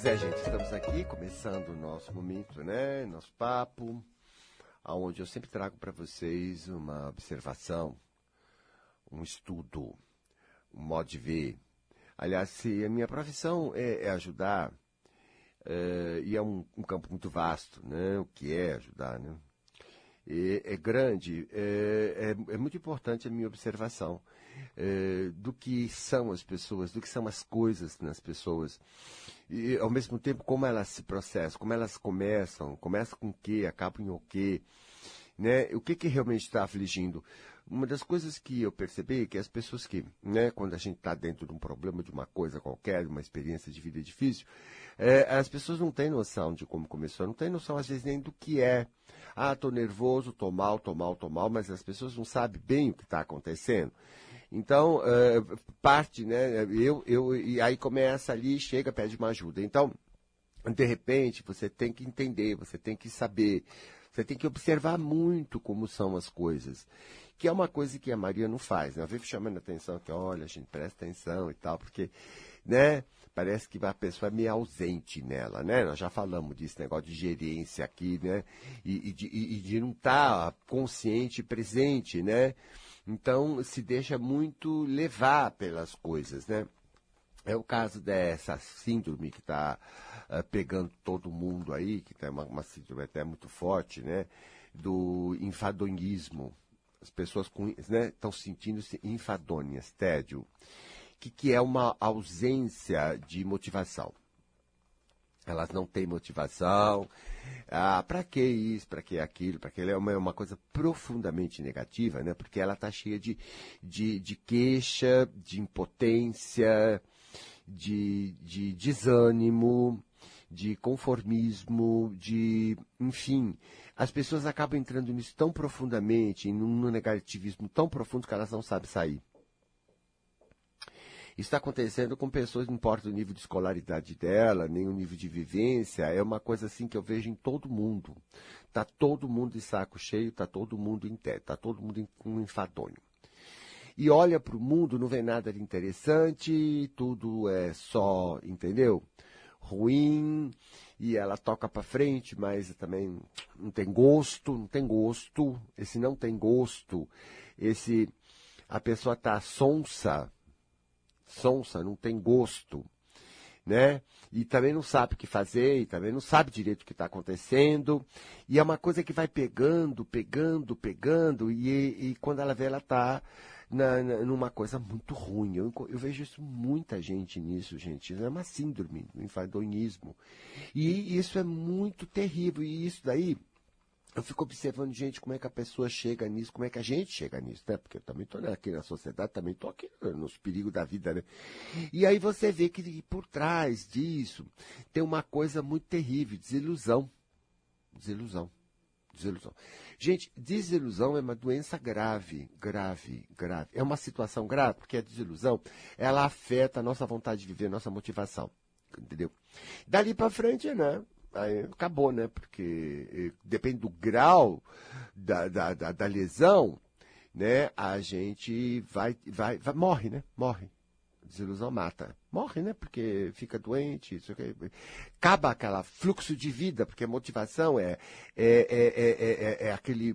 Pois é, gente, estamos aqui começando o nosso momento, né? Nosso papo, aonde eu sempre trago para vocês uma observação, um estudo, um modo de ver. Aliás, se a minha profissão é, é ajudar, é, e é um, um, campo muito vasto, né? O que é ajudar, né? É grande, é, é, é muito importante a minha observação é, do que são as pessoas, do que são as coisas nas pessoas. E, ao mesmo tempo, como elas se processam, como elas começam, começam com o quê, acabam em o quê, né? O que, que realmente está afligindo? Uma das coisas que eu percebi é que as pessoas que, né, quando a gente está dentro de um problema, de uma coisa qualquer, de uma experiência de vida difícil, é, as pessoas não têm noção de como começou, não têm noção às vezes nem do que é. Ah, estou nervoso, estou mal, estou mal, estou mal, mas as pessoas não sabem bem o que está acontecendo. Então, uh, parte, né? Eu, eu, e aí começa ali, chega, pede uma ajuda. Então, de repente, você tem que entender, você tem que saber, você tem que observar muito como são as coisas. Que é uma coisa que a Maria não faz, né? Eu vivo chamando a atenção que, olha, gente presta atenção e tal, porque, né? Parece que a pessoa é meio ausente nela, né? Nós já falamos disso, negócio de gerência aqui, né? E, e de, e de não estar tá consciente presente, né? Então, se deixa muito levar pelas coisas, né? É o caso dessa síndrome que está uh, eh, pegando todo mundo aí, que é uma, uma, síndrome até muito forte, né? Do enfadonismo. As pessoas estão né, sentindo-se enfadonhas, tédio. Que, que é uma ausência de motivação elas não têm motivação. Ah, para que isso, para que aquilo, para que é uma, é uma coisa profundamente negativa, né? Porque ela está cheia de, de, de queixa, de impotência, de, de desânimo, de conformismo, de, enfim, as pessoas acabam entrando nisso tão profundamente, num negativismo tão profundo que elas não sabem sair. Está acontecendo com pessoas, não importa o nível de escolaridade dela, nem o nível de vivência, é uma coisa assim que eu vejo em todo mundo. Está todo mundo de saco cheio, está todo mundo em té, está todo mundo com um enfadonho. E olha para o mundo, não vê nada de interessante, tudo é só, entendeu? Ruim, e ela toca para frente, mas também não tem gosto, não tem gosto. Esse não tem gosto, esse a pessoa está sonsa, sonsa, não tem gosto, né? E também não sabe o que fazer, e também não sabe direito o que está acontecendo. E é uma coisa que vai pegando, pegando, pegando, e, e quando ela vê, ela está numa coisa muito ruim. Eu, eu, vejo isso muita gente nisso, gente. Isso é uma síndrome, um enfadonismo. E isso é muito terrível. E isso daí eu fico observando, gente, como é que a pessoa chega nisso, como é que a gente chega nisso, né? Porque eu também estou aqui na sociedade, também estou aqui nos perigos da vida, né? E aí você vê que por trás disso tem uma coisa muito terrível, desilusão. Desilusão. Desilusão. Gente, desilusão é uma doença grave, grave, grave. É uma situação grave, porque a desilusão, ela afeta a nossa vontade de viver, a nossa motivação. Entendeu? Dali para frente, né? Aí acabou, né? Porque depende do grau da, da, da, da lesão, né? A gente vai, vai, vai, morre, né? Morre. Desilusão mata. Morre, né? Porque fica doente, isso aqui. acaba aquele fluxo de vida, porque a motivação é, é, é, é, é aquele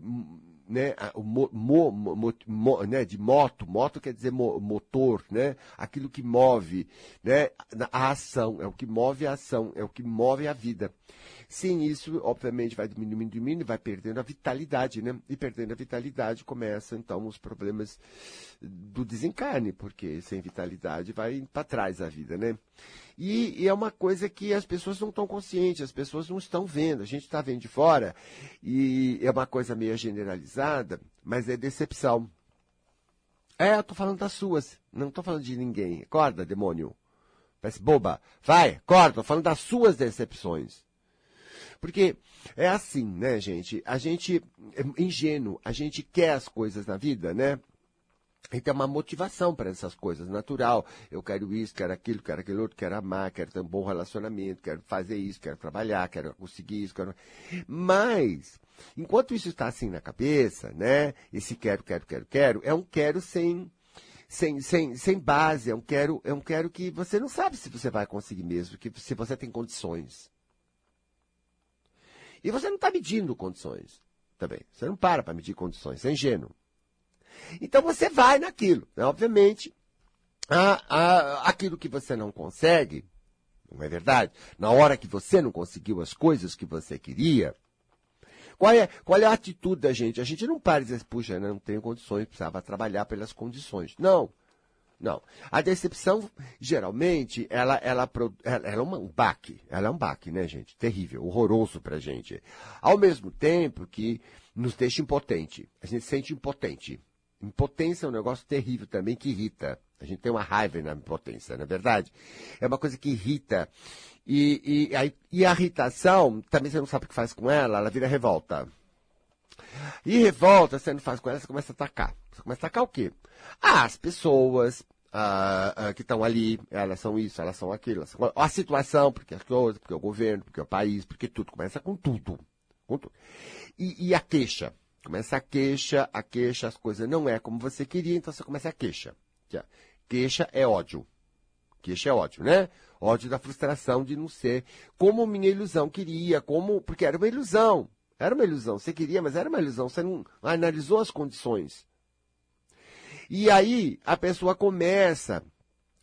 né, o mo, mo, mo, né, de moto, moto quer dizer motor, né, aquilo que move, né, a ação, é o que move a ação, é o que move a vida. Sem isso, obviamente, vai diminuindo, diminuindo, vai perdendo a vitalidade, né, e perdendo a vitalidade começa então os problemas do desencarne, porque sem vitalidade vai para trás a vida, né. E, e, é uma coisa que as pessoas não estão conscientes, as pessoas não estão vendo. A gente está vendo de fora e é uma coisa meio generalizada, mas é decepção. É, eu estou falando das suas, não estou falando de ninguém. Acorda, demônio. Parece boba. Vai, acorda, estou falando das suas decepções. Porque é assim, né, gente? A gente é ingênuo, a gente quer as coisas na vida, né? E tem uma motivação para essas coisas, natural. Eu quero isso, quero aquilo, quero aquilo outro, quero amar, quero ter um bom relacionamento, quero fazer isso, quero trabalhar, quero conseguir isso. Quero... Mas, enquanto isso está assim na cabeça, né? Esse quero, quero, quero, quero, é um quero sem, sem, sem, sem base, é um quero, é um quero que você não sabe se você vai conseguir mesmo, que se você tem condições. E você não está medindo condições também. Você não para para medir condições, é ingênuo. Então você vai naquilo. Né? Obviamente, a, a, aquilo que você não consegue, não é verdade? Na hora que você não conseguiu as coisas que você queria, qual é, qual é a atitude da gente? A gente não para e diz, puxa, não tenho condições, precisava trabalhar pelas condições. Não. Não. A decepção, geralmente, ela, ela, ela, é um baque. Ela é um baque, né, gente? Terrível, horroroso pra gente. Ao mesmo tempo que nos deixa impotente. A gente se sente impotente. Impotência é um negócio terrível também que irrita. A gente tem uma raiva na impotência, não é verdade? É uma coisa que irrita. E, e, a, e a irritação, também você não sabe o que faz com ela, ela vira revolta. E revolta, você não faz com ela, você começa a atacar. Você começa a atacar o quê? Ah, as pessoas ah, ah, que estão ali, elas são isso, elas são aquilo. São... A situação, porque as coisas, porque o governo, porque o país, porque tudo. Começa com tudo. Com tudo. E, e a queixa. Começa a queixa, a queixa, as coisas não é como você queria, então você começa a queixa. Queixa é ódio. Queixa é ódio, né? Ódio da frustração de não ser como minha ilusão queria, como. Porque era uma ilusão. Era uma ilusão. Você queria, mas era uma ilusão. Você não analisou as condições. E aí a pessoa começa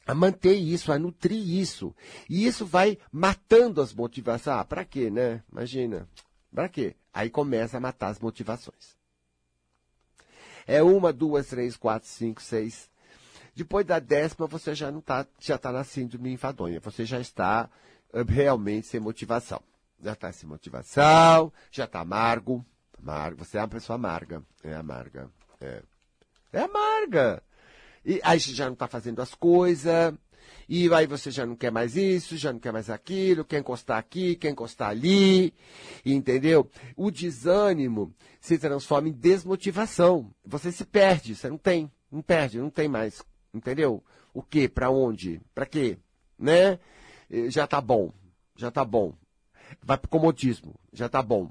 a manter isso, a nutrir isso. E isso vai matando as motivações. Ah, para quê, né? Imagina. Para quê? Aí começa a matar as motivações. É uma, duas, três, quatro, cinco, seis. Depois da décima, você já não está, já está na síndrome enfadonha. Você já está uh, realmente sem motivação. Já está sem motivação, já está amargo. Amargo. Você é uma pessoa amarga. É amarga. É, é amarga. E aí você já não está fazendo as coisas. E aí você já não quer mais isso, já não quer mais aquilo, quer encostar aqui, quer encostar ali, entendeu? O desânimo se transforma em desmotivação. Você se perde, você não tem, não perde, não tem mais, entendeu? O que, para onde, para quê, né? Já tá bom, já tá bom. Vai pro comodismo, já tá bom.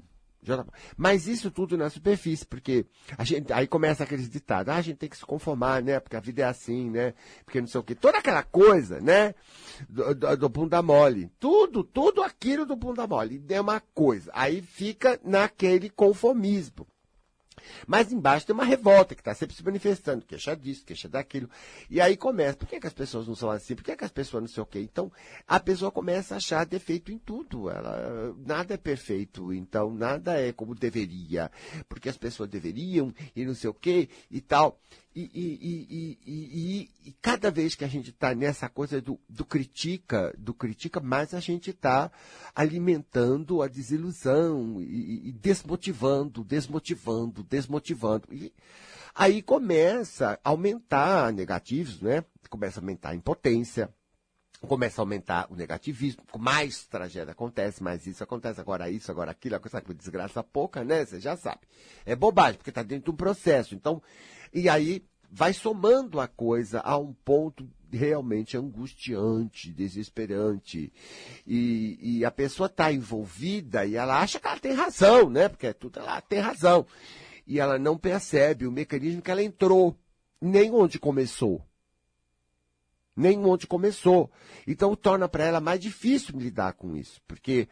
Mas isso tudo na superfície, porque a gente, aí começa aqueles ditados, ah, a gente tem que se conformar, né? Porque a vida é assim, né? Porque não sei o quê. Toda aquela coisa, né? Do, do, do bunda mole. Tudo, tudo aquilo do bunda mole. É uma coisa. Aí fica naquele conformismo. Mas embaixo tem uma revolta que está sempre se manifestando, queixa disso, queixa daquilo. E aí começa, por que, que as pessoas não são assim? Por que, que as pessoas não sei o quê? Então, a pessoa começa a achar defeito em tudo. Ela, nada é perfeito, então nada é como deveria. Porque as pessoas deveriam e não sei o quê e tal. E, e, e, e, cada vez que a gente está nessa coisa do, do, critica, do critica, mais a gente está alimentando a desilusão e, desmotivando, desmotivando, desmotivando. E aí começa a aumentar negativos, né? Começa a aumentar a impotência, começa a aumentar o negativismo, mais tragédia acontece, mais isso acontece, agora isso, agora aquilo, coisa desgraça pouca, né? Você já sabe. É bobagem, porque está dentro de um processo. Então, e aí vai somando a coisa a um ponto realmente angustiante, desesperante. E, e a pessoa está envolvida e ela acha que ela tem razão, né? Porque tudo ela tem razão. E ela não percebe o mecanismo que ela entrou, nem onde começou. Nem onde começou. Então torna para ela mais difícil lidar com isso, porque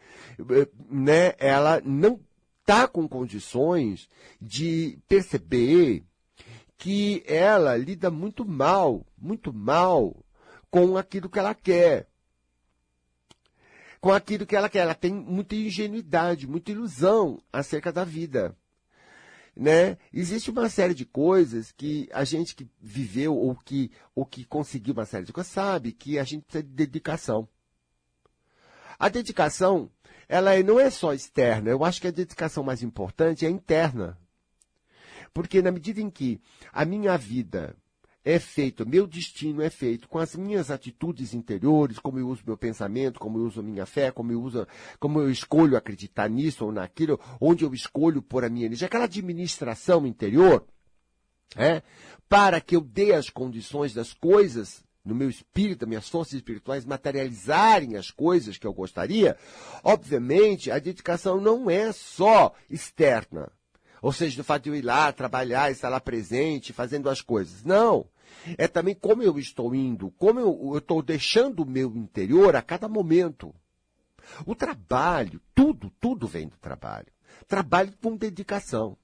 né, ela não está com condições de perceber que ela lida muito mal, muito mal com aquilo que ela quer. Com aquilo que ela quer. Ela tem muita ingenuidade, muita ilusão acerca da vida. Né? Existe uma série de coisas que a gente que viveu ou que, ou que conseguiu uma série de coisas sabe que a gente precisa de dedicação. A dedicação, ela não é só externa. Eu acho que a dedicação mais importante é interna. Porque na medida em que a minha vida é feito, meu destino é feito com as minhas atitudes interiores, como eu uso meu pensamento, como eu uso minha fé, como eu uso, como eu escolho acreditar nisso ou naquilo, onde eu escolho pôr a minha energia, aquela administração interior, é, para que eu dê as condições das coisas no meu espírito, minhas forças espirituais materializarem as coisas que eu gostaria, obviamente a dedicação não é só externa. Ou seja, do fato de eu ir lá, trabalhar, estar lá presente, fazendo as coisas. Não. É também como eu estou indo, como eu estou deixando o meu interior a cada momento. O trabalho, tudo, tudo vem do trabalho. Trabalho com dedicação.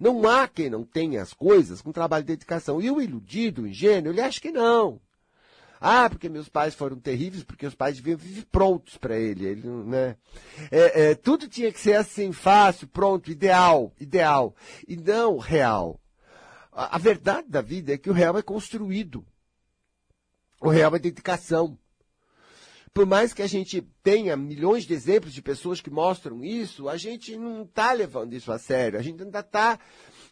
Não há quem não tenha as coisas com trabalho de dedicação. E o iludido, o ingênuo, ele acha que não. Ah, porque meus pais foram terríveis, porque os pais deviam viver prontos para ele. ele né? É, é, tudo tinha que ser assim, fácil, pronto, ideal, ideal. E não real. A, a verdade da vida é que o real é construído. O real é dedicação. Por mais que a gente tenha milhões de exemplos de pessoas que mostram isso, a gente não está levando isso a sério. A gente ainda está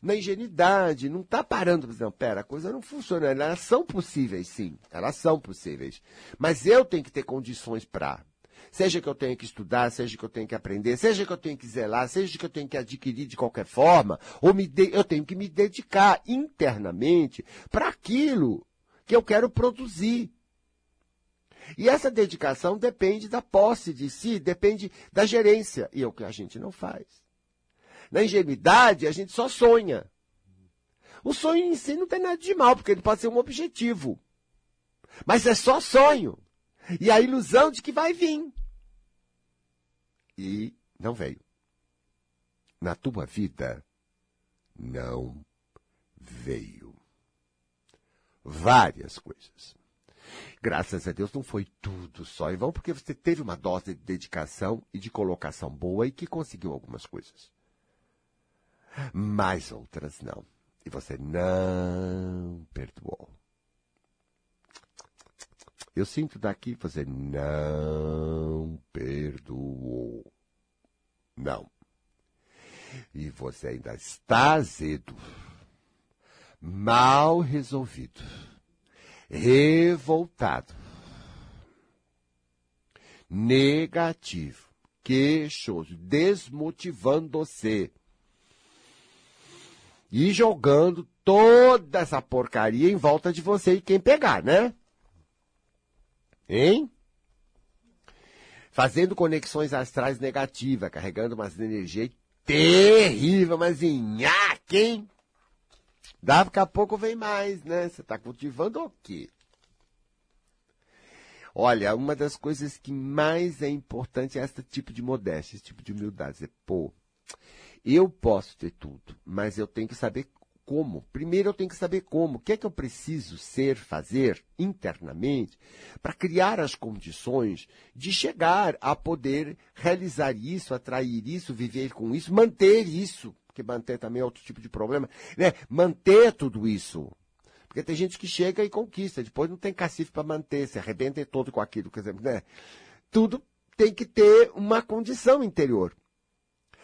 na ingenuidade, não está parando para dizer, não, pera, a coisa não funciona. Elas são possíveis, sim, elas são possíveis. Mas eu tenho que ter condições para. Seja que eu tenha que estudar, seja que eu tenha que aprender, seja que eu tenha que zelar, seja que eu tenha que adquirir de qualquer forma, ou me de, eu tenho que me dedicar internamente para aquilo que eu quero produzir. E essa dedicação depende da posse de si, depende da gerência. E é o que a gente não faz. Na ingenuidade, a gente só sonha. O sonho em si não tem nada de mal, porque ele pode ser um objetivo. Mas é só sonho. E a ilusão de que vai vir. E não veio. Na tua vida, não veio. Várias coisas. Graças a Deus não foi tudo só em vão, porque você teve uma dose de dedicação e de colocação boa e que conseguiu algumas coisas mas outras não. E você não perdoou. Eu sinto daqui você não perdoou. Não. E você ainda está azedo, mal resolvido, revoltado, negativo, queixoso, desmotivando você e jogando toda essa porcaria em volta de você e quem pegar, né? Hein? Fazendo conexões astrais negativas, carregando umas energias terrível, mas em quem? Daqui a pouco vem mais, né? Você está cultivando o quê? Olha, uma das coisas que mais é importante é esse tipo de modéstia, esse tipo de humildade. É, pô, eu posso ter tudo, mas eu tenho que saber como. Primeiro eu tenho que saber como. O que é que eu preciso ser, fazer internamente para criar as condições de chegar a poder realizar isso, atrair isso, viver com isso, manter isso. Porque manter também é outro tipo de problema. Né? Manter tudo isso. Porque tem gente que chega e conquista, depois não tem cacife para manter, se arrebenta todo com aquilo. Quer dizer, né? Tudo tem que ter uma condição interior.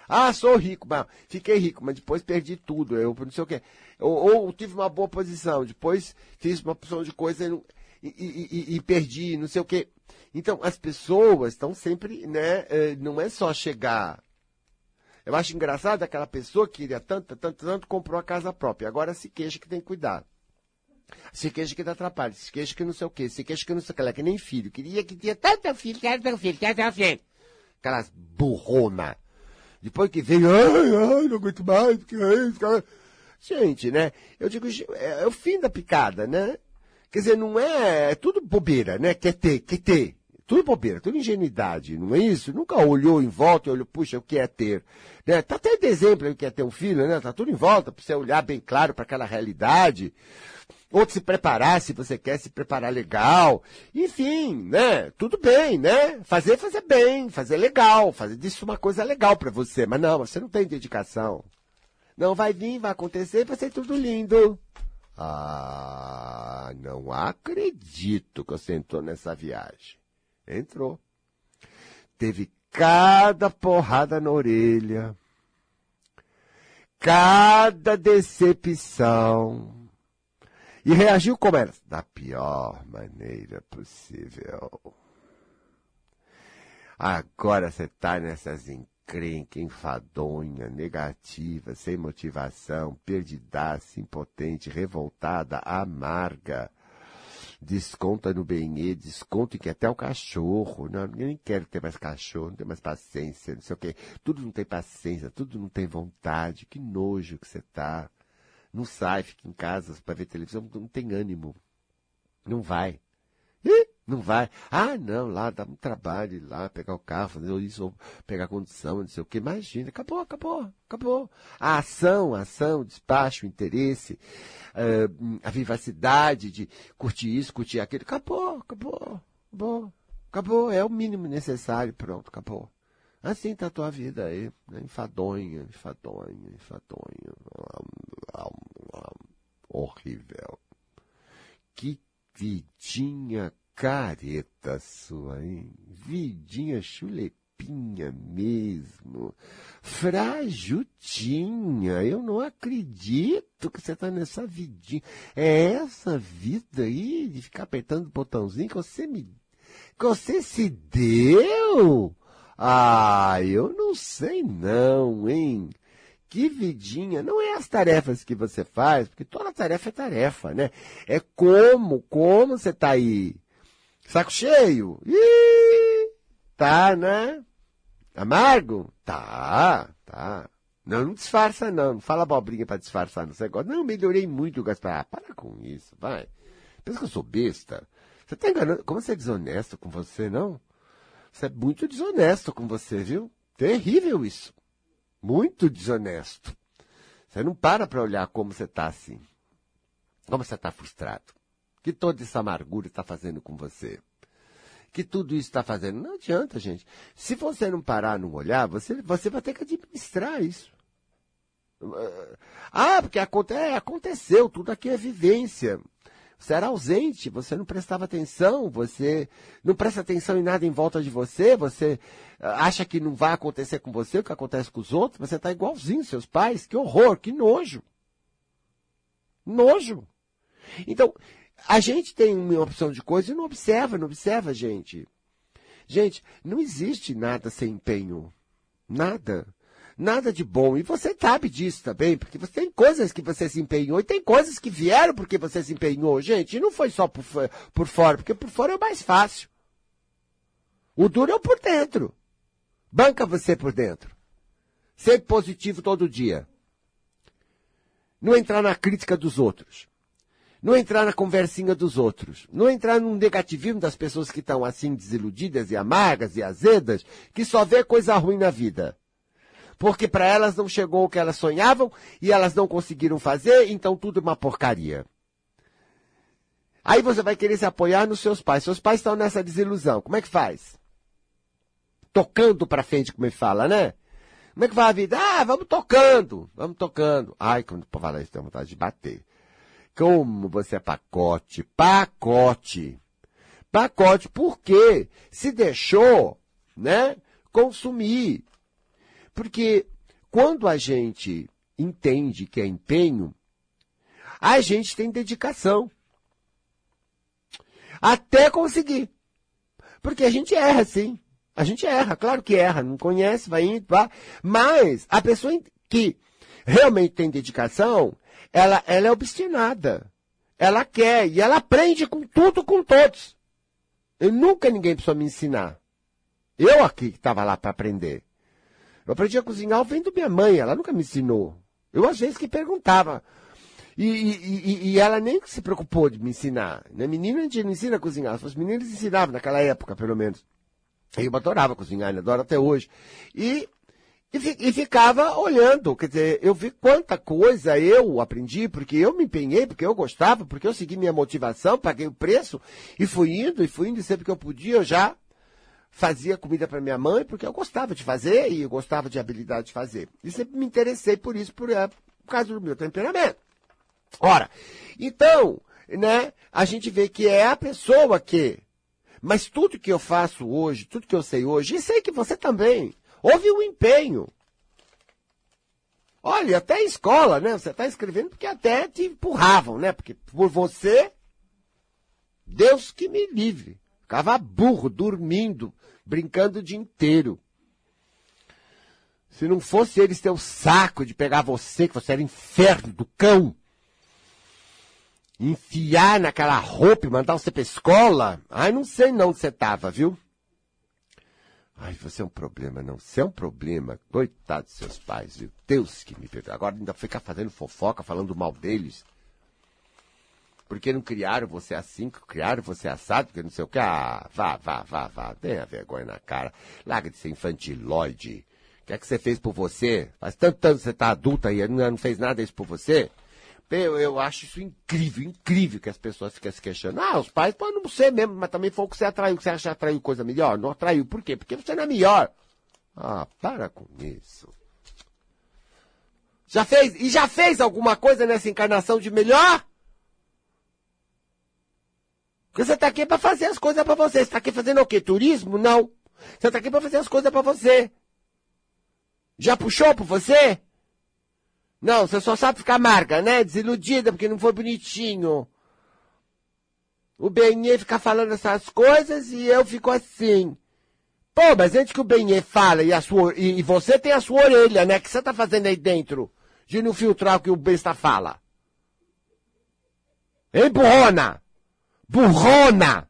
Ah, sou rico, mas fiquei rico, mas depois perdi tudo, eu não sei o quê. Ou, ou tive uma boa posição, depois fiz uma posição de coisa e, e, e, e, perdi, não sei o quê. Então, as pessoas estão sempre, né, eh, não é só chegar. Eu acho engraçado aquela pessoa que queria tanto, tanto, tanto, comprou a casa própria. Agora se queixa que tem que cuidar. Se queixa que dá trabalho, se queixa que não sei o quê, se queixa que não sei o que, ela é que nem filho. Queria que tinha tanto filho, tanto filho, tanto filho. Aquelas burrona. Depois que veio, ai, ai, não aguento mais, porque cara. Gente, né? Eu digo, é, é, o fim da picada, né? Quer dizer, não é, é tudo bobeira, né? Quer ter, quer ter. Tudo bobeira, tudo ingenuidade, não é isso? Nunca olhou em volta e olhou, puxa, o que é ter? Né? Tá até de exemplo aí que é ter um filho, né? Tá tudo em volta para você olhar bem claro para aquela realidade. Ou se preparar, se você quer se preparar legal. Enfim, né? Tudo bem, né? Fazer, fazer bem, fazer legal, fazer disso uma coisa legal para você. Mas não, você não tem dedicação. Não vai vir, vai acontecer, vai ser tudo lindo. Ah, não acredito que você entrou nessa viagem. Entrou. Teve cada porrada na orelha, cada decepção. E reagiu como era? Da pior maneira possível. Agora você está nessas encrencas, enfadonha, negativa, sem motivação, perdidaça, impotente, revoltada, amarga desconta no benê, desconta que até o cachorro. Não, nem quero ter mais cachorro, não tenho mais paciência, não sei o quê. Tudo não tem paciência, tudo não tem vontade. Que nojo que você tá. Não sai, fica em casa para ver televisão, não tem ânimo. Não vai. Ih, não vai. Ah, não, lá dá um trabalho ir lá, pegar o carro, fazer isso, ou pegar condição, não sei o que. Imagina, acabou, acabou, acabou. A ação, a ação, o despacho, o interesse, uh, a vivacidade de curtir isso, curtir aquilo, acabou, acabou, acabou, acabou. É o mínimo necessário, pronto, acabou. Assim tá a tua vida aí, né? enfadonha, enfadonha, enfadonha. Horrível. Que vidinha careta sua, hein? Vidinha chulepinha mesmo. Frajutinha. Eu não acredito que você tá nessa vidinha. É essa vida aí de ficar apertando o botãozinho que você me. que você se deu? Ah, eu não sei não, hein? Que vidinha. Não é as tarefas que você faz, porque toda tarefa é tarefa, né? É como, como você tá aí. Saco cheio? Ih, tá, né? Amargo? Tá, tá. Não, não disfarça não. Não fala abobrinha para disfarçar no negócio. Não, melhorei muito, Gaspar. Ah, para com isso, vai. Pensa que eu sou besta? Você tá enganando. Como você é desonesto com você, não? Você é muito desonesto com você, viu? Terrível isso. Muito desonesto. Você não para para olhar como você está assim. Como você está frustrado. Que toda essa amargura está fazendo com você. Que tudo isso está fazendo. Não adianta, gente. Se você não parar, não olhar, você, você vai ter que administrar isso. Ah, porque aconte, é, aconteceu, tudo aqui é vivência. Você era ausente, você não prestava atenção, você não presta atenção em nada em volta de você, você ah, acha que não vai acontecer com você o que acontece com os outros, você está igualzinho seus pais, que horror, que nojo. Nojo. Então, a gente tem uma opção de coisa e não observa, não observa, gente. Gente, não existe nada sem empenho. Nada nada de bom. E você sabe disso também, porque você tem coisas que você se empenhou e tem coisas que vieram porque você se empenhou, gente. E não foi só por, por fora, porque por fora é o mais fácil. O duro é o por dentro. Banca você por dentro. Ser positivo todo dia. Não entrar na crítica dos outros. Não entrar na conversinha dos outros. Não entrar num negativismo das pessoas que estão assim desiludidas e amargas e azedas, que só vê coisa ruim na vida porque para elas não chegou o que elas sonhavam e elas não conseguiram fazer, então tudo é uma porcaria. Aí você vai querer se apoiar nos seus pais. Seus pais estão nessa desilusão. Como é que faz? Tocando para frente, como ele fala, né? Como é que vai a vida? Ah, vamos tocando, vamos tocando. Ai, quando fala isso, tem vontade de bater. Como você é pacote, pacote. Pacote, porque se deixou, né, consumir. Porque quando a gente entende que é empenho, a gente tem dedicação. Até conseguir. Porque a gente erra, sim. A gente erra, claro que erra, não conhece, vai indo, vai. Mas a pessoa que realmente tem dedicação, ela, ela é obstinada. Ela quer e ela aprende com tudo, com todos. Eu nunca ninguém precisou me ensinar. Eu aqui que estava lá para aprender. Eu aprendi a cozinhar vendo minha mãe, ela nunca me ensinou. Eu às vezes que perguntava. E, e, e, ela nem se preocupou de me ensinar. Né? Menina a gente não ensina a cozinhar. Os meninos ensinavam naquela época, pelo menos. Eu adorava cozinhar, ainda adoro até hoje. E, e, ficava olhando. Quer dizer, eu vi quanta coisa eu aprendi, porque eu me empenhei, porque eu gostava, porque eu segui minha motivação, paguei o preço, e fui indo, e fui indo, e sempre que eu podia, eu já fazia comida para minha mãe porque eu gostava de fazer e eu gostava de habilidade de fazer. E sempre me interessei por isso, por, é, por causa do meu temperamento. Ora, então, né, a gente vê que é a pessoa que. Mas tudo que eu faço hoje, tudo que eu sei hoje, e sei que você também, houve um empenho. Olha, até a escola, né? Você está escrevendo porque até te empurravam, né? Porque por você, Deus que me livre. Ficava burro, dormindo, brincando o dia inteiro. Se não fosse eles ter o saco de pegar você, que você era inferno do cão, enfiar naquela roupa e mandar você pra escola, ai, não sei não onde você tava, viu? Ai, você é um problema, não. Você é um problema. Coitado dos seus pais, viu? Deus que me perdoe. Agora ainda ficar fazendo fofoca, falando mal deles. Porque não criaram você assim, criaram você assado, porque não sei o que. Ah, vá, vá, vá, vá. Tenha vergonha na cara. Larga de ser infantiloide. O que é que você fez por você? Faz tanto tempo que você tá adulta e não fez nada isso por você? Eu, eu acho isso incrível, incrível que as pessoas ficam se queixando. Ah, os pais podem não ser mesmo, mas também foi o que você atraiu, que você acha que atraiu coisa melhor. Não atraiu. Por quê? Porque você não é melhor. Ah, para com isso. Já fez, e já fez alguma coisa nessa encarnação de melhor? Você está aqui para fazer as coisas para você. Você está aqui fazendo o quê? Turismo? Não. Você está aqui para fazer as coisas para você. Já puxou por você? Não, você só sabe ficar amarga, né? Desiludida porque não foi bonitinho. O Benê fica falando essas coisas e eu fico assim. Pô, mas antes que o Benê fala e, a sua, e, e, você tem a sua orelha, né? O que você tá fazendo aí dentro? De não filtrar o que o besta fala. Ei, burrona! Burrona!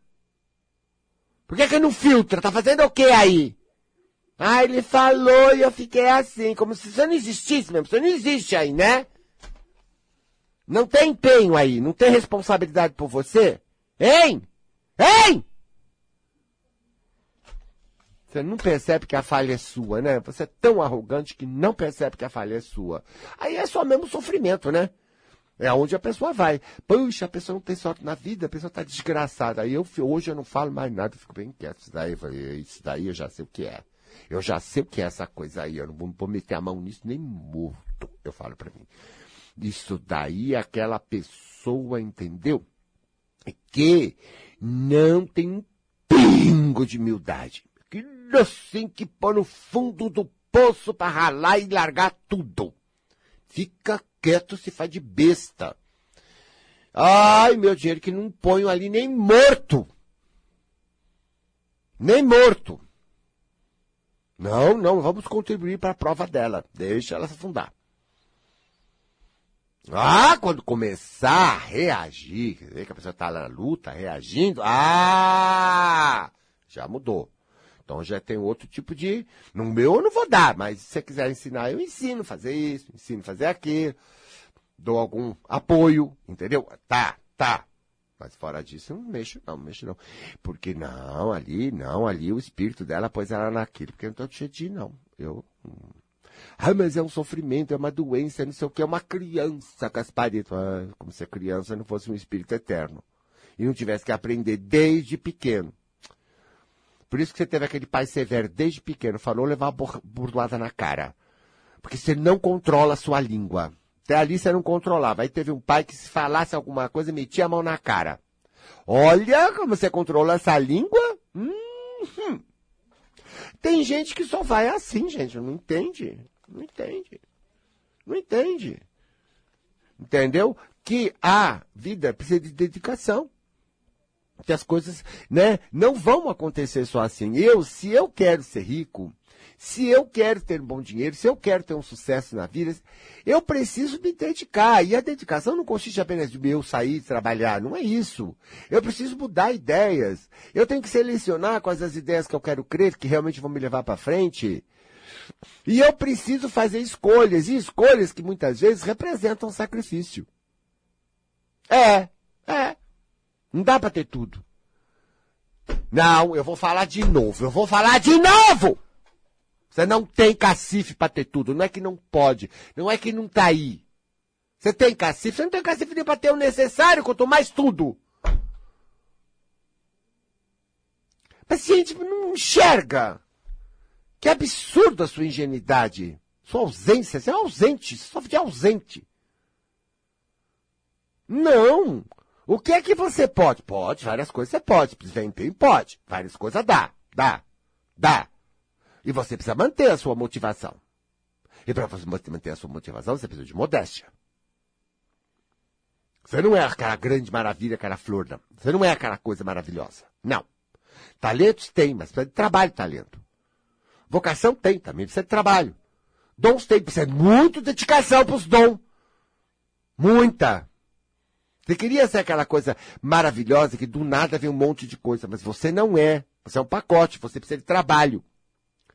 Por que que não filtra? Tá fazendo o que aí? Ah, ele falou e eu fiquei assim, como se você não existisse mesmo. Você não existe aí, né? Não tem empenho aí, não tem responsabilidade por você? Hein? Hein? Você não percebe que a falha é sua, né? Você é tão arrogante que não percebe que a falha é sua. Aí é só mesmo sofrimento, né? É onde a pessoa vai. Puxa, a pessoa não tem sorte na vida, a pessoa está desgraçada. Aí eu, hoje eu não falo mais nada, fico bem quieto. Isso daí, isso daí eu já sei o que é. Eu já sei o que é essa coisa aí, eu não vou, meter a mão nisso nem morto, eu falo para mim. Isso daí aquela pessoa, entendeu? Que não tem um pingo de humildade. Que assim que pôr no fundo do poço para ralar e largar tudo. Fica quieto, se faz de besta. Ai, meu dinheiro, que não ponho ali nem morto. Nem morto. Não, não, vamos contribuir para a prova dela. Deixa ela se afundar. Ah, quando começar a reagir, quer dizer que a pessoa está na luta, reagindo, ah, já mudou. Então já tem outro tipo de. No meu eu não vou dar, mas se você quiser ensinar, eu ensino fazer isso, ensino fazer aquilo, dou algum apoio, entendeu? Tá, tá. Mas fora disso, eu não mexo, não, mexo não. Porque não, ali, não, ali o espírito dela pôs ela naquilo, porque eu não estou de não. Eu. Hum. Ah, mas é um sofrimento, é uma doença, não sei o que, é uma criança, Gasparito. Ah, como se a criança não fosse um espírito eterno. E não tivesse que aprender desde pequeno. Por isso que você teve aquele pai severo desde pequeno, falou levar uma burdoada na cara. Porque você não controla a sua língua. Até ali você não controlava. Aí teve um pai que se falasse alguma coisa, metia a mão na cara. Olha como você controla essa língua. Hum, Tem gente que só vai assim, gente. Não entende. Não entende. Não entende. Entendeu? Que a vida precisa de dedicação. Que as coisas, né, não vão acontecer só assim. Eu, se eu quero ser rico, se eu quero ter bom dinheiro, se eu quero ter um sucesso na vida, eu preciso me dedicar. E a dedicação não consiste apenas de eu sair e trabalhar, não é isso. Eu preciso mudar ideias. Eu tenho que selecionar quais as ideias que eu quero crer que realmente vão me levar para frente. E eu preciso fazer escolhas, e escolhas que muitas vezes representam sacrifício. É, é. Não dá para ter tudo. Não, eu vou falar de novo, eu vou falar de novo! Você não tem cacife para ter tudo. Não é que não pode. Não é que não tá aí. Você tem cacife? Você não tem cacife nem para ter o necessário, quanto mais tudo. Mas gente não enxerga. Que absurdo a sua ingenuidade. Sua ausência. Você é ausente. Você sofre de ausente. Não. O que é que você pode? Pode, várias coisas você pode. Desempenho pode. Várias coisas dá. Dá. Dá. E você precisa manter a sua motivação. E para você manter a sua motivação, você precisa de modéstia. Você não é aquela grande maravilha, aquela flor, não. Você não é aquela coisa maravilhosa. Não. Talentos tem, mas precisa de trabalho talento. Vocação tem, também precisa de trabalho. Dons tem, precisa de muita dedicação para os dons. Muita. Você queria ser aquela coisa maravilhosa que do nada vem um monte de coisa, mas você não é. Você é um pacote, você precisa de trabalho.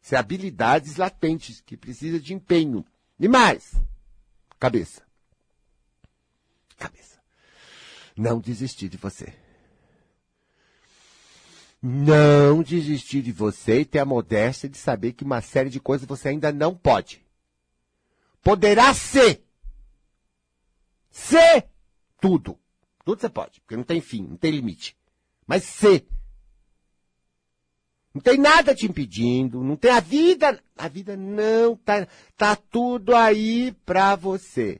São habilidades latentes que precisam de empenho. E mais, cabeça. Cabeça. Não desistir de você. Não desistir de você e ter a modéstia de saber que uma série de coisas você ainda não pode. Poderá ser. Ser tudo. Tudo você pode, porque não tem fim, não tem limite. Mas ser. Não tem nada te impedindo, não tem a vida, a vida não tá, tá tudo aí pra você.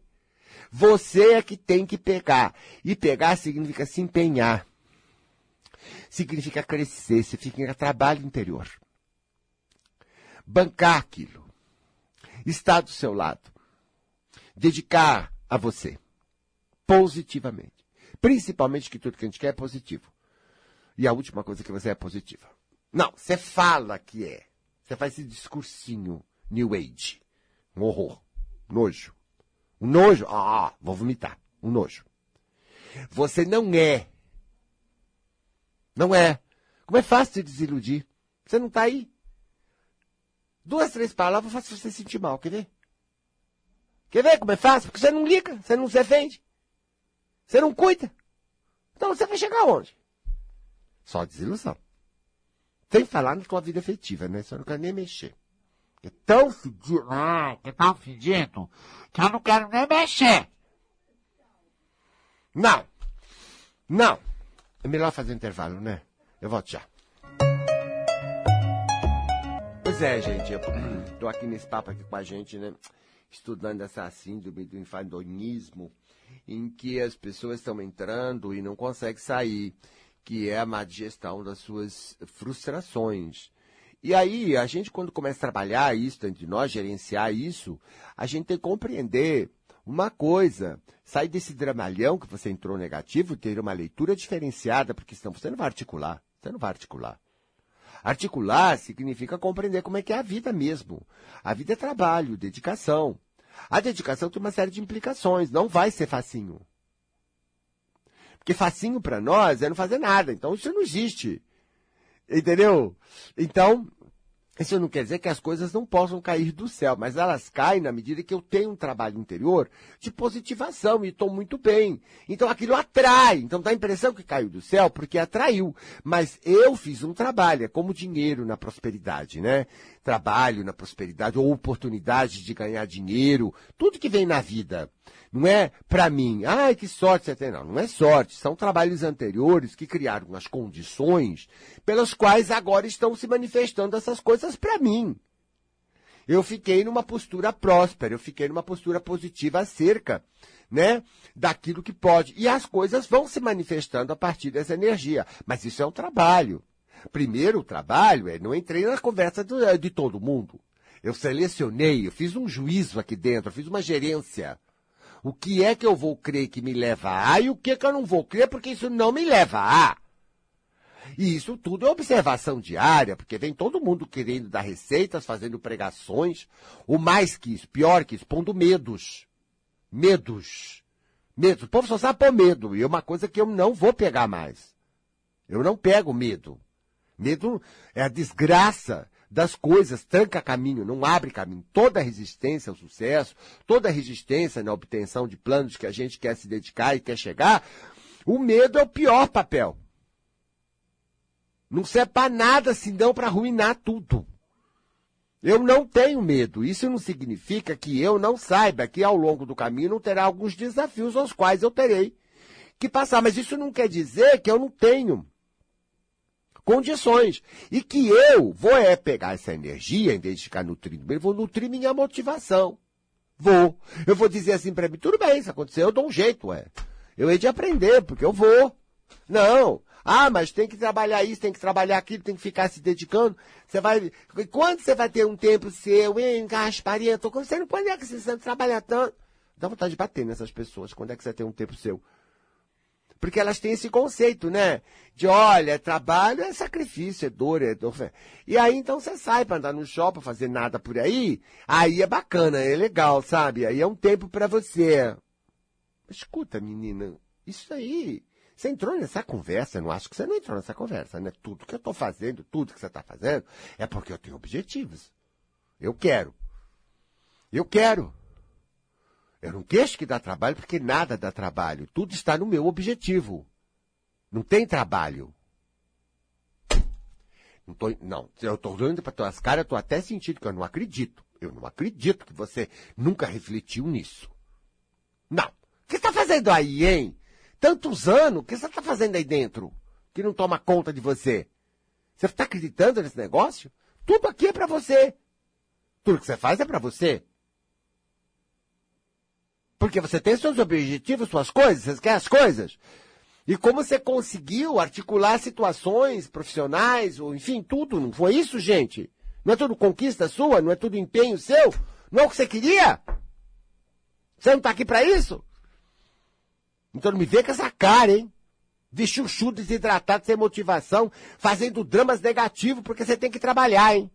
Você é que tem que pegar. E pegar significa se empenhar. Significa crescer, significa trabalho interior. Bancar aquilo. Estar do seu lado. Dedicar a você. Positivamente. Principalmente que tudo que a gente quer é positivo. E a última coisa que você é positiva. Não, você fala que é. Você faz esse discursinho New Age. Um horror. Nojo. Um nojo. Ah, vou vomitar. Um nojo. Você não é. Não é. Como é fácil se desiludir. Você não está aí. Duas, três palavras faz você se sentir mal. Quer ver? Quer ver como é fácil? Porque você não liga, você não se defende. Você não cuida. Então você vai chegar onde? Só desilusão. Sem falar na tua vida afetiva, né? Você não quer nem mexer. É tão fedido. Ah, que tão fedido que eu não quero nem mexer. Não. Não. É melhor fazer intervalo, né? Eu volto já. Pois é, gente. Eu tô aqui nesse papo aqui com a gente, né? Estudando essa síndrome do infandonismo, em que as pessoas estão entrando e não conseguem sair que é a má digestão das suas frustrações. E aí, a gente, quando começa a trabalhar isso dentro de nós, gerenciar isso, a gente tem que compreender uma coisa. Sair desse dramalhão que você entrou negativo, ter uma leitura diferenciada, porque senão você não vai articular. Você não vai articular. Articular significa compreender como é que é a vida mesmo. A vida é trabalho, dedicação. A dedicação tem uma série de implicações. Não vai ser facinho. Porque facinho para nós é não fazer nada. Então isso não existe. Entendeu? Então, isso não quer dizer que as coisas não possam cair do céu, mas elas caem na medida que eu tenho um trabalho interior de positivação e estou muito bem. Então aquilo atrai. Então dá a impressão que caiu do céu porque atraiu. Mas eu fiz um trabalho, é como dinheiro na prosperidade, né? Trabalho na prosperidade ou oportunidade de ganhar dinheiro, tudo que vem na vida. Não é para mim, ai que sorte você tem. Não, não é sorte. São trabalhos anteriores que criaram as condições pelas quais agora estão se manifestando essas coisas para mim. Eu fiquei numa postura próspera, eu fiquei numa postura positiva acerca, né, daquilo que pode. E as coisas vão se manifestando a partir dessa energia. Mas isso é um trabalho. Primeiro, o trabalho é, não entrei na conversa do, de todo mundo. Eu selecionei, eu fiz um juízo aqui dentro, eu fiz uma gerência. O que é que eu vou crer que me leva a e o que é que eu não vou crer porque isso não me leva a E isso tudo é observação diária, porque vem todo mundo querendo dar receitas, fazendo pregações, o mais que isso, pior que isso, pondo medos. Medos. Medos. O povo só sabe pôr medo, e é uma coisa que eu não vou pegar mais. Eu não pego medo. Medo é a desgraça das coisas, tranca caminho, não abre caminho. Toda resistência ao sucesso, toda resistência na obtenção de planos que a gente quer se dedicar e quer chegar, o medo é o pior papel. Não serve para nada senão para arruinar tudo. Eu não tenho medo. Isso não significa que eu não saiba que ao longo do caminho terá alguns desafios aos quais eu terei que passar. Mas isso não quer dizer que eu não tenho condições. E que eu vou é pegar essa energia, em vez de ficar nutrindo bem, vou nutrir minha motivação. Vou. Eu vou dizer assim para mim, tudo bem, se acontecer, eu dou um jeito, é. Eu hei de aprender, porque eu vou. Não. Ah, mas tem que trabalhar isso, tem que trabalhar aquilo, tem que ficar se dedicando. Você vai. Quando você vai ter um tempo seu, hein? Quando você não pode é que você trabalha tanto. Dá vontade de bater nessas pessoas. Quando é que você ter um tempo seu? Porque elas têm esse conceito, né? De olha, trabalho é sacrifício, é dor, é dor. E aí então você sai para andar no shopping, fazer nada por aí, aí é bacana, é legal, sabe? Aí é um tempo para você. Escuta, menina, isso aí Você entrou nessa conversa, eu não acho que você não entrou nessa conversa, né? Tudo que eu estou fazendo, tudo que você está fazendo, é porque eu tenho objetivos. Eu quero. Eu quero. Eu não queixo que dá trabalho, porque nada dá trabalho. Tudo está no meu objetivo. Não tem trabalho. Não, tô, não, eu estou olhando para tuas caras, eu estou até sentindo que eu não acredito. Eu não acredito que você nunca refletiu nisso. Não. O que você está fazendo aí, hein? Tantos anos, o que você está fazendo aí dentro? Que não toma conta de você? Você está acreditando nesse negócio? Tudo aqui é para você. Tudo que você faz é para você. Porque você tem seus objetivos, suas coisas, você quer as coisas. E como você conseguiu articular situações profissionais, ou enfim, tudo, não foi isso, gente? Não é tudo conquista sua? Não é tudo empenho seu? Não é o que você queria? Você não está aqui para isso? Então não me vê com essa cara, hein? De chuchu, desidratado, sem motivação, fazendo dramas negativos, porque você tem que trabalhar, hein?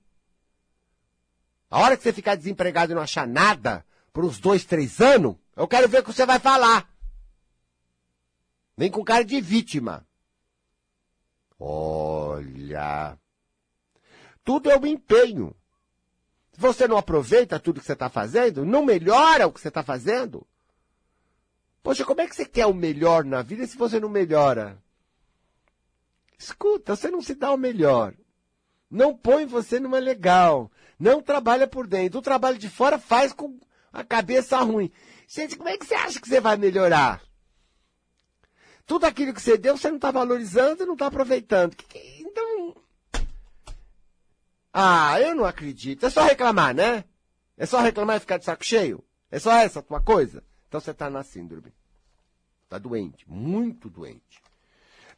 A hora que você ficar desempregado e não achar nada, por uns dois, três anos, eu quero ver o que você vai falar. Vem com cara de vítima. Olha. Tudo é um empenho. Se você não aproveita tudo que você está fazendo, não melhora o que você está fazendo. Poxa, como é que você quer o melhor na vida se você não melhora? Escuta, você não se dá o melhor. Não põe você numa legal. Não trabalha por dentro. O trabalho de fora faz com a cabeça ruim. Gente, como é que você acha que você vai melhorar? Tudo aquilo que você deu, você não está valorizando e não está aproveitando. Então. Ah, eu não acredito. É só reclamar, né? É só reclamar e ficar de saco cheio? É só essa a tua coisa? Então você está na síndrome. Está doente, muito doente.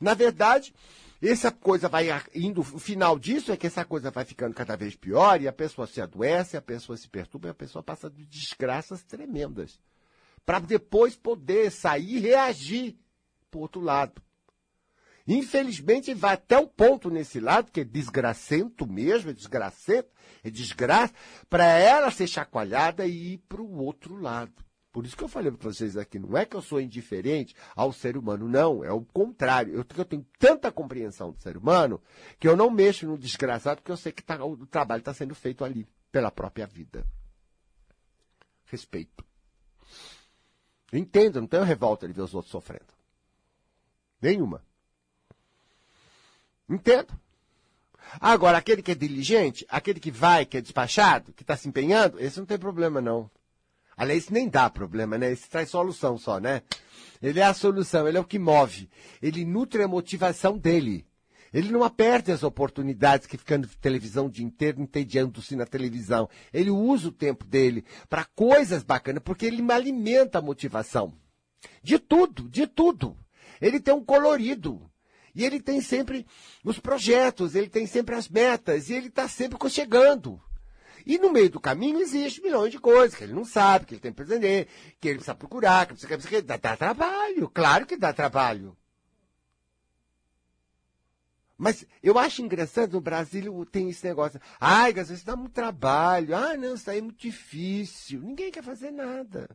Na verdade, essa coisa vai indo, o final disso é que essa coisa vai ficando cada vez pior e a pessoa se adoece, a pessoa se perturba e a pessoa passa de desgraças tremendas. Para depois poder sair e reagir para outro lado. Infelizmente, vai até o ponto nesse lado, que é desgracento mesmo, é desgracento, é desgraça, para ela ser chacoalhada e ir para o outro lado. Por isso que eu falei para vocês aqui, não é que eu sou indiferente ao ser humano, não, é o contrário. Eu, eu tenho tanta compreensão do ser humano que eu não mexo no desgraçado, porque eu sei que tá, o trabalho está sendo feito ali pela própria vida. Respeito. Entendo, não tenho revolta de ver os outros sofrendo. Nenhuma. Entendo. Agora, aquele que é diligente, aquele que vai, que é despachado, que está se empenhando, esse não tem problema, não. Aliás, nem dá problema, né? Esse traz solução só, né? Ele é a solução, ele é o que move. Ele nutre a motivação dele. Ele não aperta as oportunidades que ficando televisão o dia inteiro, entediando-se na televisão. Ele usa o tempo dele para coisas bacanas, porque ele alimenta a motivação. De tudo, de tudo ele tem um colorido. E ele tem sempre os projetos, ele tem sempre as metas, e ele está sempre chegando. E no meio do caminho existe milhões de coisas que ele não sabe, que ele tem que aprender, que ele precisa procurar, que precisa, que dá, dá trabalho, claro que dá trabalho. Mas eu acho engraçado, no Brasil tem esse negócio. Ai, às vezes dá muito trabalho. Ah, não, isso aí é muito difícil. Ninguém quer fazer nada.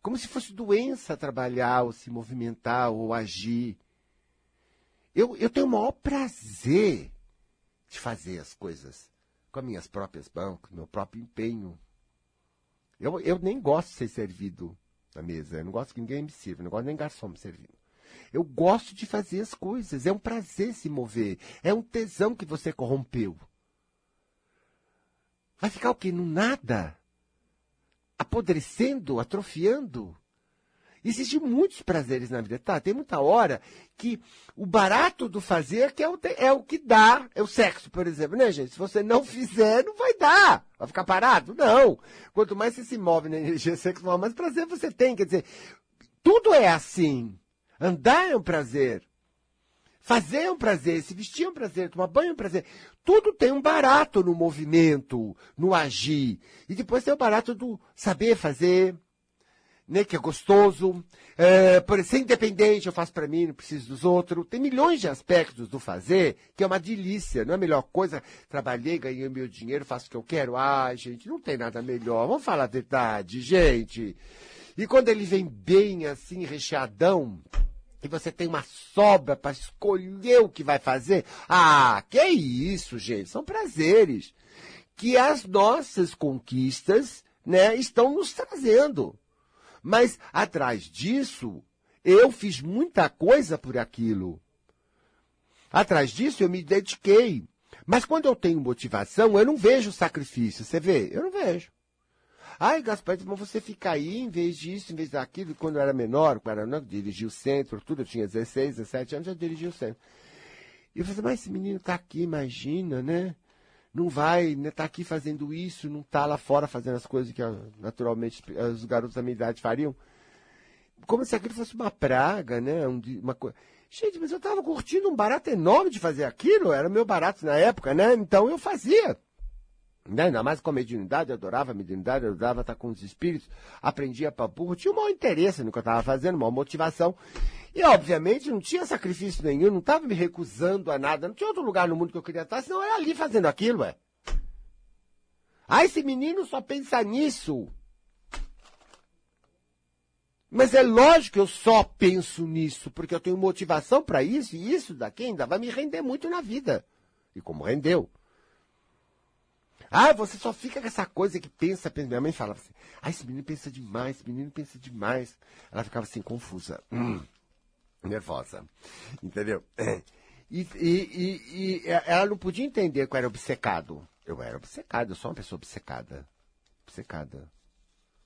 Como se fosse doença trabalhar, ou se movimentar, ou agir. Eu, eu tenho o maior prazer de fazer as coisas com as minhas próprias mãos, com meu próprio empenho. Eu, eu nem gosto de ser servido na mesa. Eu não gosto que ninguém me sirva. Eu não gosto nem garçom me servindo. Eu gosto de fazer as coisas. É um prazer se mover. É um tesão que você corrompeu. Vai ficar o quê? No nada? apodrecendo, atrofiando. Existem muitos prazeres na vida, tá? Tem muita hora que o barato do fazer que é o, é o que dá, é o sexo, por exemplo, né, gente? Se você não fizer, não vai dar. Vai ficar parado? Não. Quanto mais você se move na energia sexual, mais prazer você tem. Quer dizer, tudo é assim. Andar é um prazer. Fazer é um prazer, se vestir é um prazer, tomar banho é um prazer. Tudo tem um barato no movimento, no agir. E depois tem o barato do saber fazer, né, que é gostoso. É, por ser independente, eu faço para mim, não preciso dos outros. Tem milhões de aspectos do fazer que é uma delícia. Não é a melhor coisa. Trabalhei, ganhei meu dinheiro, faço o que eu quero. Ah, gente, não tem nada melhor. Vamos falar a verdade, gente. E quando ele vem bem assim, recheadão, e você tem uma sobra para escolher o que vai fazer, ah, que isso, gente, são prazeres que as nossas conquistas, né, estão nos trazendo. Mas atrás disso, eu fiz muita coisa por aquilo. Atrás disso, eu me dediquei. Mas quando eu tenho motivação, eu não vejo sacrifício. Você vê? Eu não vejo. Ai, Gaspar, mas você fica aí em vez disso, em vez daquilo. Quando eu era menor, quando eu era, não, dirigi o centro, tudo, eu tinha 16, 17 anos, já dirigi o centro. E eu falei, mas esse menino está aqui, imagina, né? Não vai, né? Tá aqui fazendo isso, não tá lá fora fazendo as coisas que naturalmente os garotos da minha idade fariam. Como se aquilo fosse uma praga, né? Uma coisa. Gente, mas eu estava curtindo um barato enorme de fazer aquilo, era meu barato na época, né? Então eu fazia. Né? Ainda mais com a mediunidade, adorava a mediunidade, adorava estar com os espíritos, aprendia para burro, tinha um mau interesse no que eu estava fazendo, uma motivação. E, obviamente, não tinha sacrifício nenhum, não estava me recusando a nada, não tinha outro lugar no mundo que eu queria estar, senão era ali fazendo aquilo, ué. Ah, esse menino só pensa nisso. Mas é lógico que eu só penso nisso, porque eu tenho motivação para isso, e isso daqui ainda vai me render muito na vida. E como rendeu. Ah, você só fica com essa coisa que pensa, pensa. Minha mãe falava assim, ah, esse menino pensa demais, esse menino pensa demais. Ela ficava assim, confusa, hum, nervosa, entendeu? E, e, e, e, ela não podia entender que eu era obcecado. Eu era obcecado, eu sou uma pessoa obcecada. Obcecada.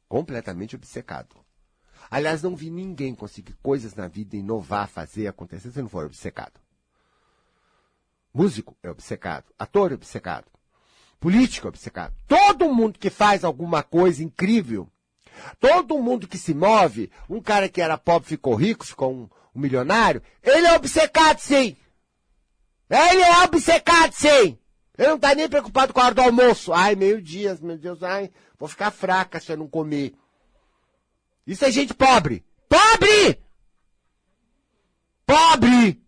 Completamente obcecado. Aliás, não vi ninguém conseguir coisas na vida, inovar, fazer, acontecer, se não for obcecado. Músico é obcecado, ator é obcecado, político obcecado. Todo mundo que faz alguma coisa incrível, todo mundo que se move, um cara que era pobre ficou rico, ficou um, um milionário, ele é obcecado sim. Ele é obcecado sim. Ele não está nem preocupado com a hora do almoço. Ai, meio-dia, meu Deus, ai, vou ficar fraca se eu não comer. Isso é gente pobre. Pobre! Pobre!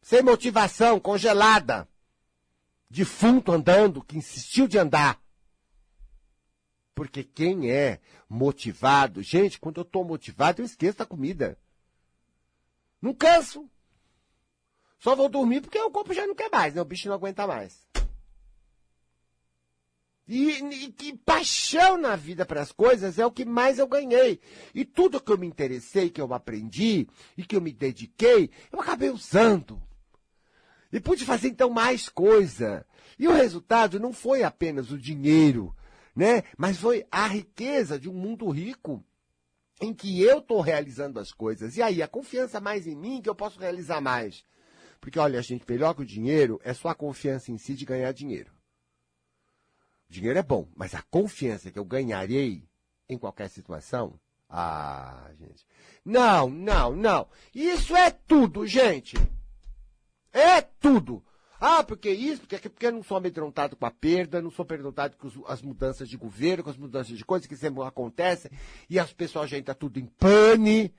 Sem motivação, congelada. Defunto andando, que insistiu de andar. Porque quem é motivado, gente, quando eu estou motivado, eu esqueço da comida. Não canso. Só vou dormir porque o corpo já não quer mais, né? O bicho não aguenta mais. E, que paixão na vida para as coisas é o que mais eu ganhei. E tudo que eu me interessei, que eu aprendi e que eu me dediquei, eu acabei usando. E pude fazer então mais coisa. E o resultado não foi apenas o dinheiro, né? Mas foi a riqueza de um mundo rico em que eu estou realizando as coisas. E aí, a confiança mais em mim que eu posso realizar mais. Porque, olha, gente, melhor que o dinheiro é só a confiança em si de ganhar dinheiro. Dinheiro é bom, mas a confiança que eu ganharei em qualquer situação. Ah, gente. Não, não, não. Isso é tudo, gente. É tudo. Ah, porque isso, porque, porque eu não sou amedrontado com a perda, não sou amedrontado com as mudanças de governo, com as mudanças de coisas que sempre acontecem, e as pessoas já entram tudo em pane,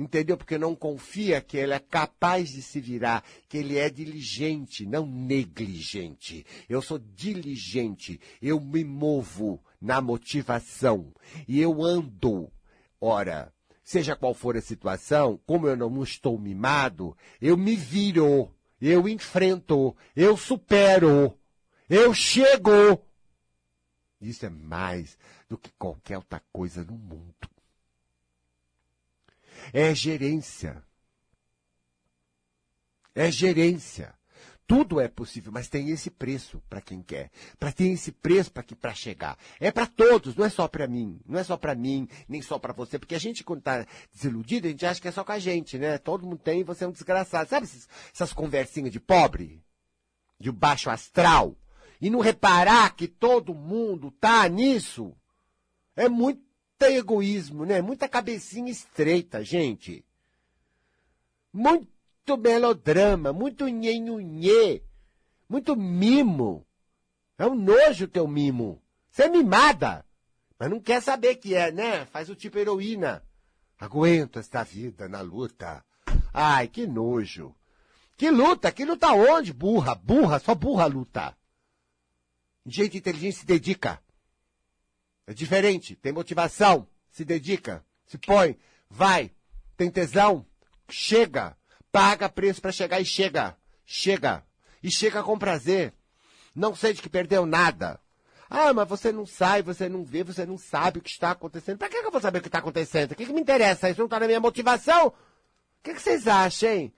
Entendeu? Porque não confia que ele é capaz de se virar, que ele é diligente, não negligente. Eu sou diligente, eu me movo na motivação e eu ando. Ora, seja qual for a situação, como eu não estou mimado, eu me viro, eu enfrento, eu supero, eu chego. Isso é mais do que qualquer outra coisa no mundo é gerência. É gerência. Tudo é possível, mas tem esse preço para quem quer. Para ter esse preço para chegar. É para todos, não é só para mim. Não é só para mim, nem só para você. Porque a gente, quando está desiludido, a gente acha que é só com a gente, né? Todo mundo tem você é um desgraçado. Sabe essas, essas conversinhas de pobre? De baixo astral? E não reparar que todo mundo tá nisso? É muito egoísmo, né? Muita cabecinha estreita, gente. Muito melodrama, muito nhenhunhê, muito mimo. É um nojo teu mimo. Você é mimada. Mas não quer saber que é, né? Faz o tipo heroína. Aguento esta vida na luta. Ai, que nojo. Que luta? Que luta onde? Burra, burra, só burra luta. Gente inteligente se dedica. É diferente, tem motivação, se dedica. Se põe, vai. Tem tesão? Chega. Paga preço para chegar e chega. Chega. E chega com prazer. Não sente que perdeu nada. Ah, mas você não sai, você não vê, você não sabe o que está acontecendo. Para que eu vou saber o que está acontecendo? O que, que me interessa? Isso não está na minha motivação? O que, que vocês acham, hein?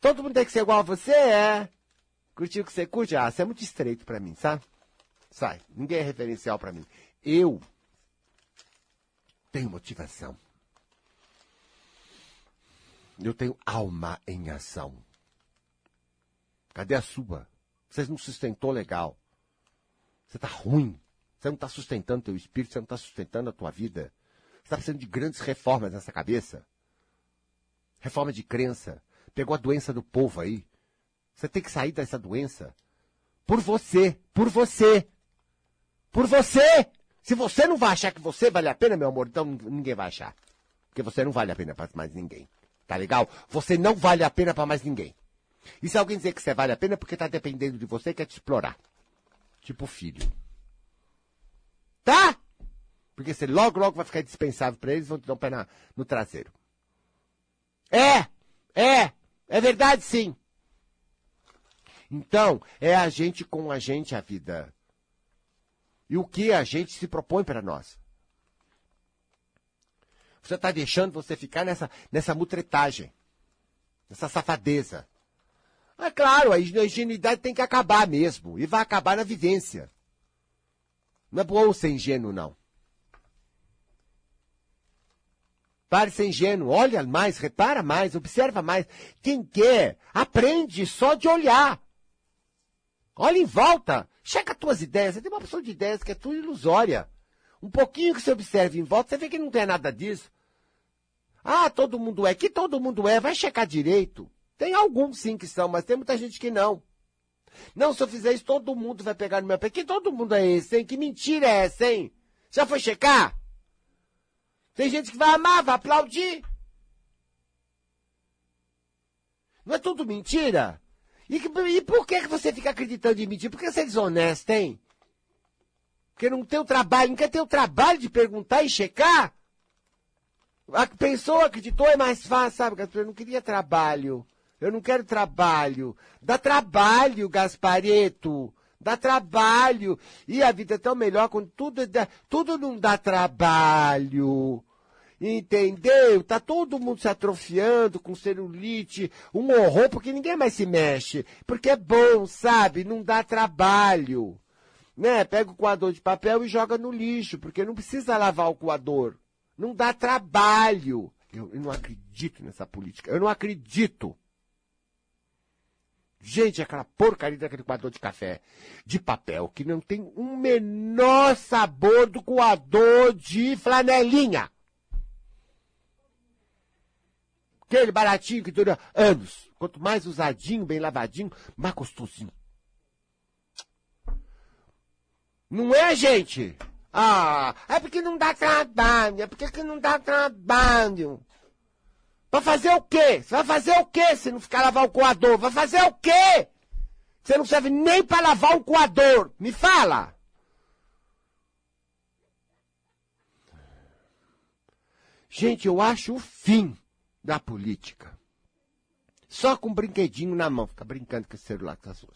Todo mundo tem que ser igual a você? É. Curtiu o que você curte? Ah, você é muito estreito para mim, sabe? Sai. Ninguém é referencial para mim. Eu tenho motivação. Eu tenho alma em ação. Cadê a sua? Você não sustentou legal. Você está ruim. Você não está sustentando teu espírito, você não está sustentando a tua vida. Você está precisando de grandes reformas nessa cabeça. Reforma de crença. Pegou a doença do povo aí. Você tem que sair dessa doença. Por você. Por você. Por você. Se você não vai achar que você vale a pena, meu amor, então ninguém vai achar. Porque você não vale a pena para mais ninguém. Tá legal? Você não vale a pena para mais ninguém. E se alguém dizer que você vale a pena, é porque está dependendo de você e quer te explorar. Tipo filho. Tá? Porque você logo, logo vai ficar dispensável para eles vão te dar um pé na, no traseiro. É! É! É verdade sim! Então, é a gente com a gente a vida. E o que a gente se propõe para nós. Você está deixando você ficar nessa, nessa mutretagem, nessa safadeza. É claro, a ingenuidade tem que acabar mesmo. E vai acabar na vivência. Não é bom ser ingênuo, não. Pare ser ingênuo. Olha mais, repara mais, observa mais. Quem quer, aprende só de olhar. Olha em volta. Checa as tuas ideias. Você tem uma opção de ideias que é tudo ilusória. Um pouquinho que você observe em volta, você vê que não tem nada disso. Ah, todo mundo é. Que todo mundo é. Vai checar direito. Tem alguns sim que são, mas tem muita gente que não. Não, se eu fizer isso, todo mundo vai pegar no meu pé. Que todo mundo é esse, hein? Que mentira é essa, hein? Já foi checar? Tem gente que vai amar, vai aplaudir. Não é tudo mentira? E, e por que, que você fica acreditando em mentira? Por que você é desonesto, hein? Porque não tem o trabalho, não quer ter o trabalho de perguntar e checar? A pessoa acreditou é mais fácil, sabe? Eu não queria trabalho. Eu não quero trabalho. Dá trabalho, Gaspareto. Dá trabalho. E a vida é tão melhor quando tudo, dá, tudo não dá trabalho. Entendeu? Tá todo mundo se atrofiando com celulite, um horror, porque ninguém mais se mexe. Porque é bom, sabe? Não dá trabalho. Né? Pega o coador de papel e joga no lixo, porque não precisa lavar o coador. Não dá trabalho. Eu, eu não acredito nessa política. Eu não acredito. Gente, aquela porcaria daquele coador de café de papel que não tem um menor sabor do coador de flanelinha. Aquele baratinho que dura anos. Quanto mais usadinho, bem lavadinho, mais gostosinho. Não é, gente? Ah, é porque não dá trabalho, é porque que não dá trabalho. Vai fazer o quê? Você vai fazer o quê se não ficar lavar o coador? Vai fazer o quê? Você não serve nem para lavar um coador. Me fala. Gente, eu acho o fim da política. Só com um brinquedinho na mão, fica brincando com esse celular com as. E,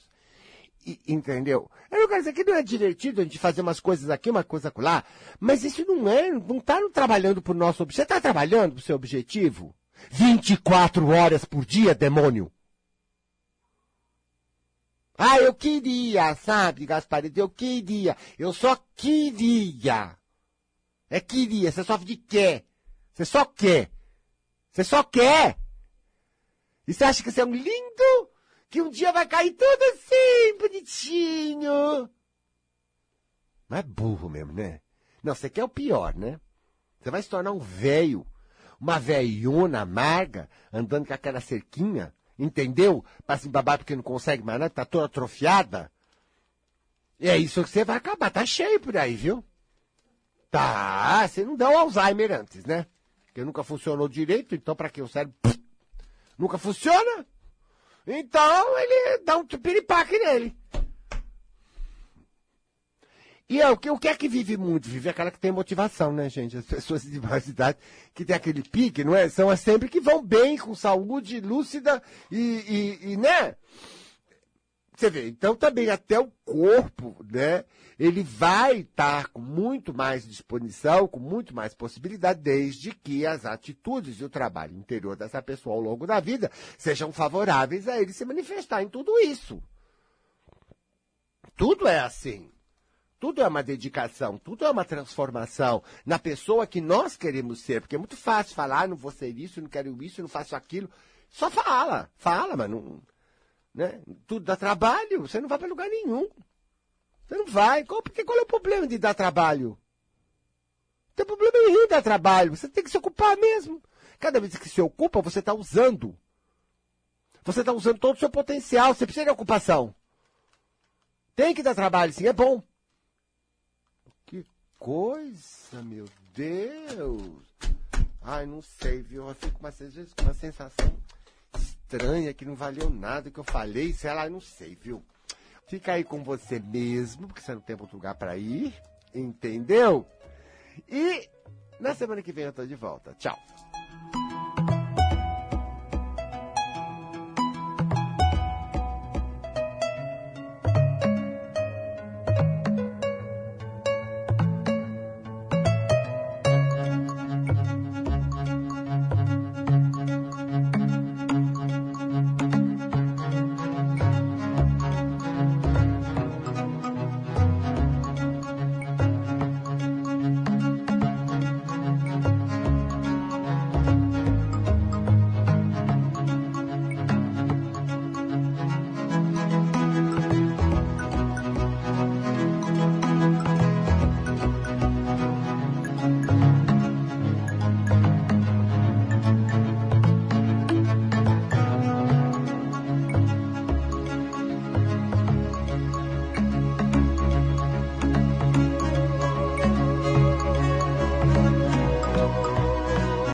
entendeu? Eu não quero dizer que não é divertido a gente fazer umas coisas aqui, uma coisa lá, mas isso não é, não está trabalhando para o nosso objetivo. Você está trabalhando para o seu objetivo? 24 horas por dia, demônio. Ah, eu queria, sabe, Gasparito, eu queria. Eu só queria. É queria, você só de quer. Você só quer. Você só quer. E você acha que você é um lindo? Que um dia vai cair tudo assim, bonitinho. Mas é burro mesmo, né? Não, você quer o pior, né? Você vai se tornar um velho uma velhona amarga, andando com aquela cerquinha, entendeu? Para se babar porque não consegue mais nada, tá toda atrofiada. E é isso que você vai acabar, tá cheio por aí, viu? Tá, você não deu Alzheimer antes, né? Porque nunca funcionou direito, então para que o cérebro nunca funciona? Então ele dá um piripaque nele. E é, o, que, o que é que vive muito? Vive aquela que tem motivação, né, gente? As pessoas de mais idade que tem aquele pique, não é? São as sempre que vão bem, com saúde, lúcida e, e, e né? Você vê, então também até o corpo, né? Ele vai estar com muito mais disposição, com muito mais possibilidade, desde que as atitudes e o trabalho interior dessa pessoa ao longo da vida sejam favoráveis a ele se manifestar em tudo isso. Tudo é assim. Tudo é uma dedicação, tudo é uma transformação na pessoa que nós queremos ser. Porque é muito fácil falar, ah, não vou ser isso, não quero isso, não faço aquilo. Só fala, fala, mas não. Né? Tudo dá trabalho, você não vai para lugar nenhum. Você não vai. Qual, porque qual é o problema de dar trabalho? Tem problema nenhum em dar trabalho. Você tem que se ocupar mesmo. Cada vez que se ocupa, você está usando. Você está usando todo o seu potencial. Você precisa de ocupação. Tem que dar trabalho, sim, é bom coisa, meu Deus. Ai, não sei, viu? Eu fico às vezes com uma sensação estranha que não valeu nada que eu falei, sei lá, não sei, viu? Fica aí com você mesmo, porque você não tem outro lugar para ir, entendeu? E na semana que vem eu tô de volta. Tchau.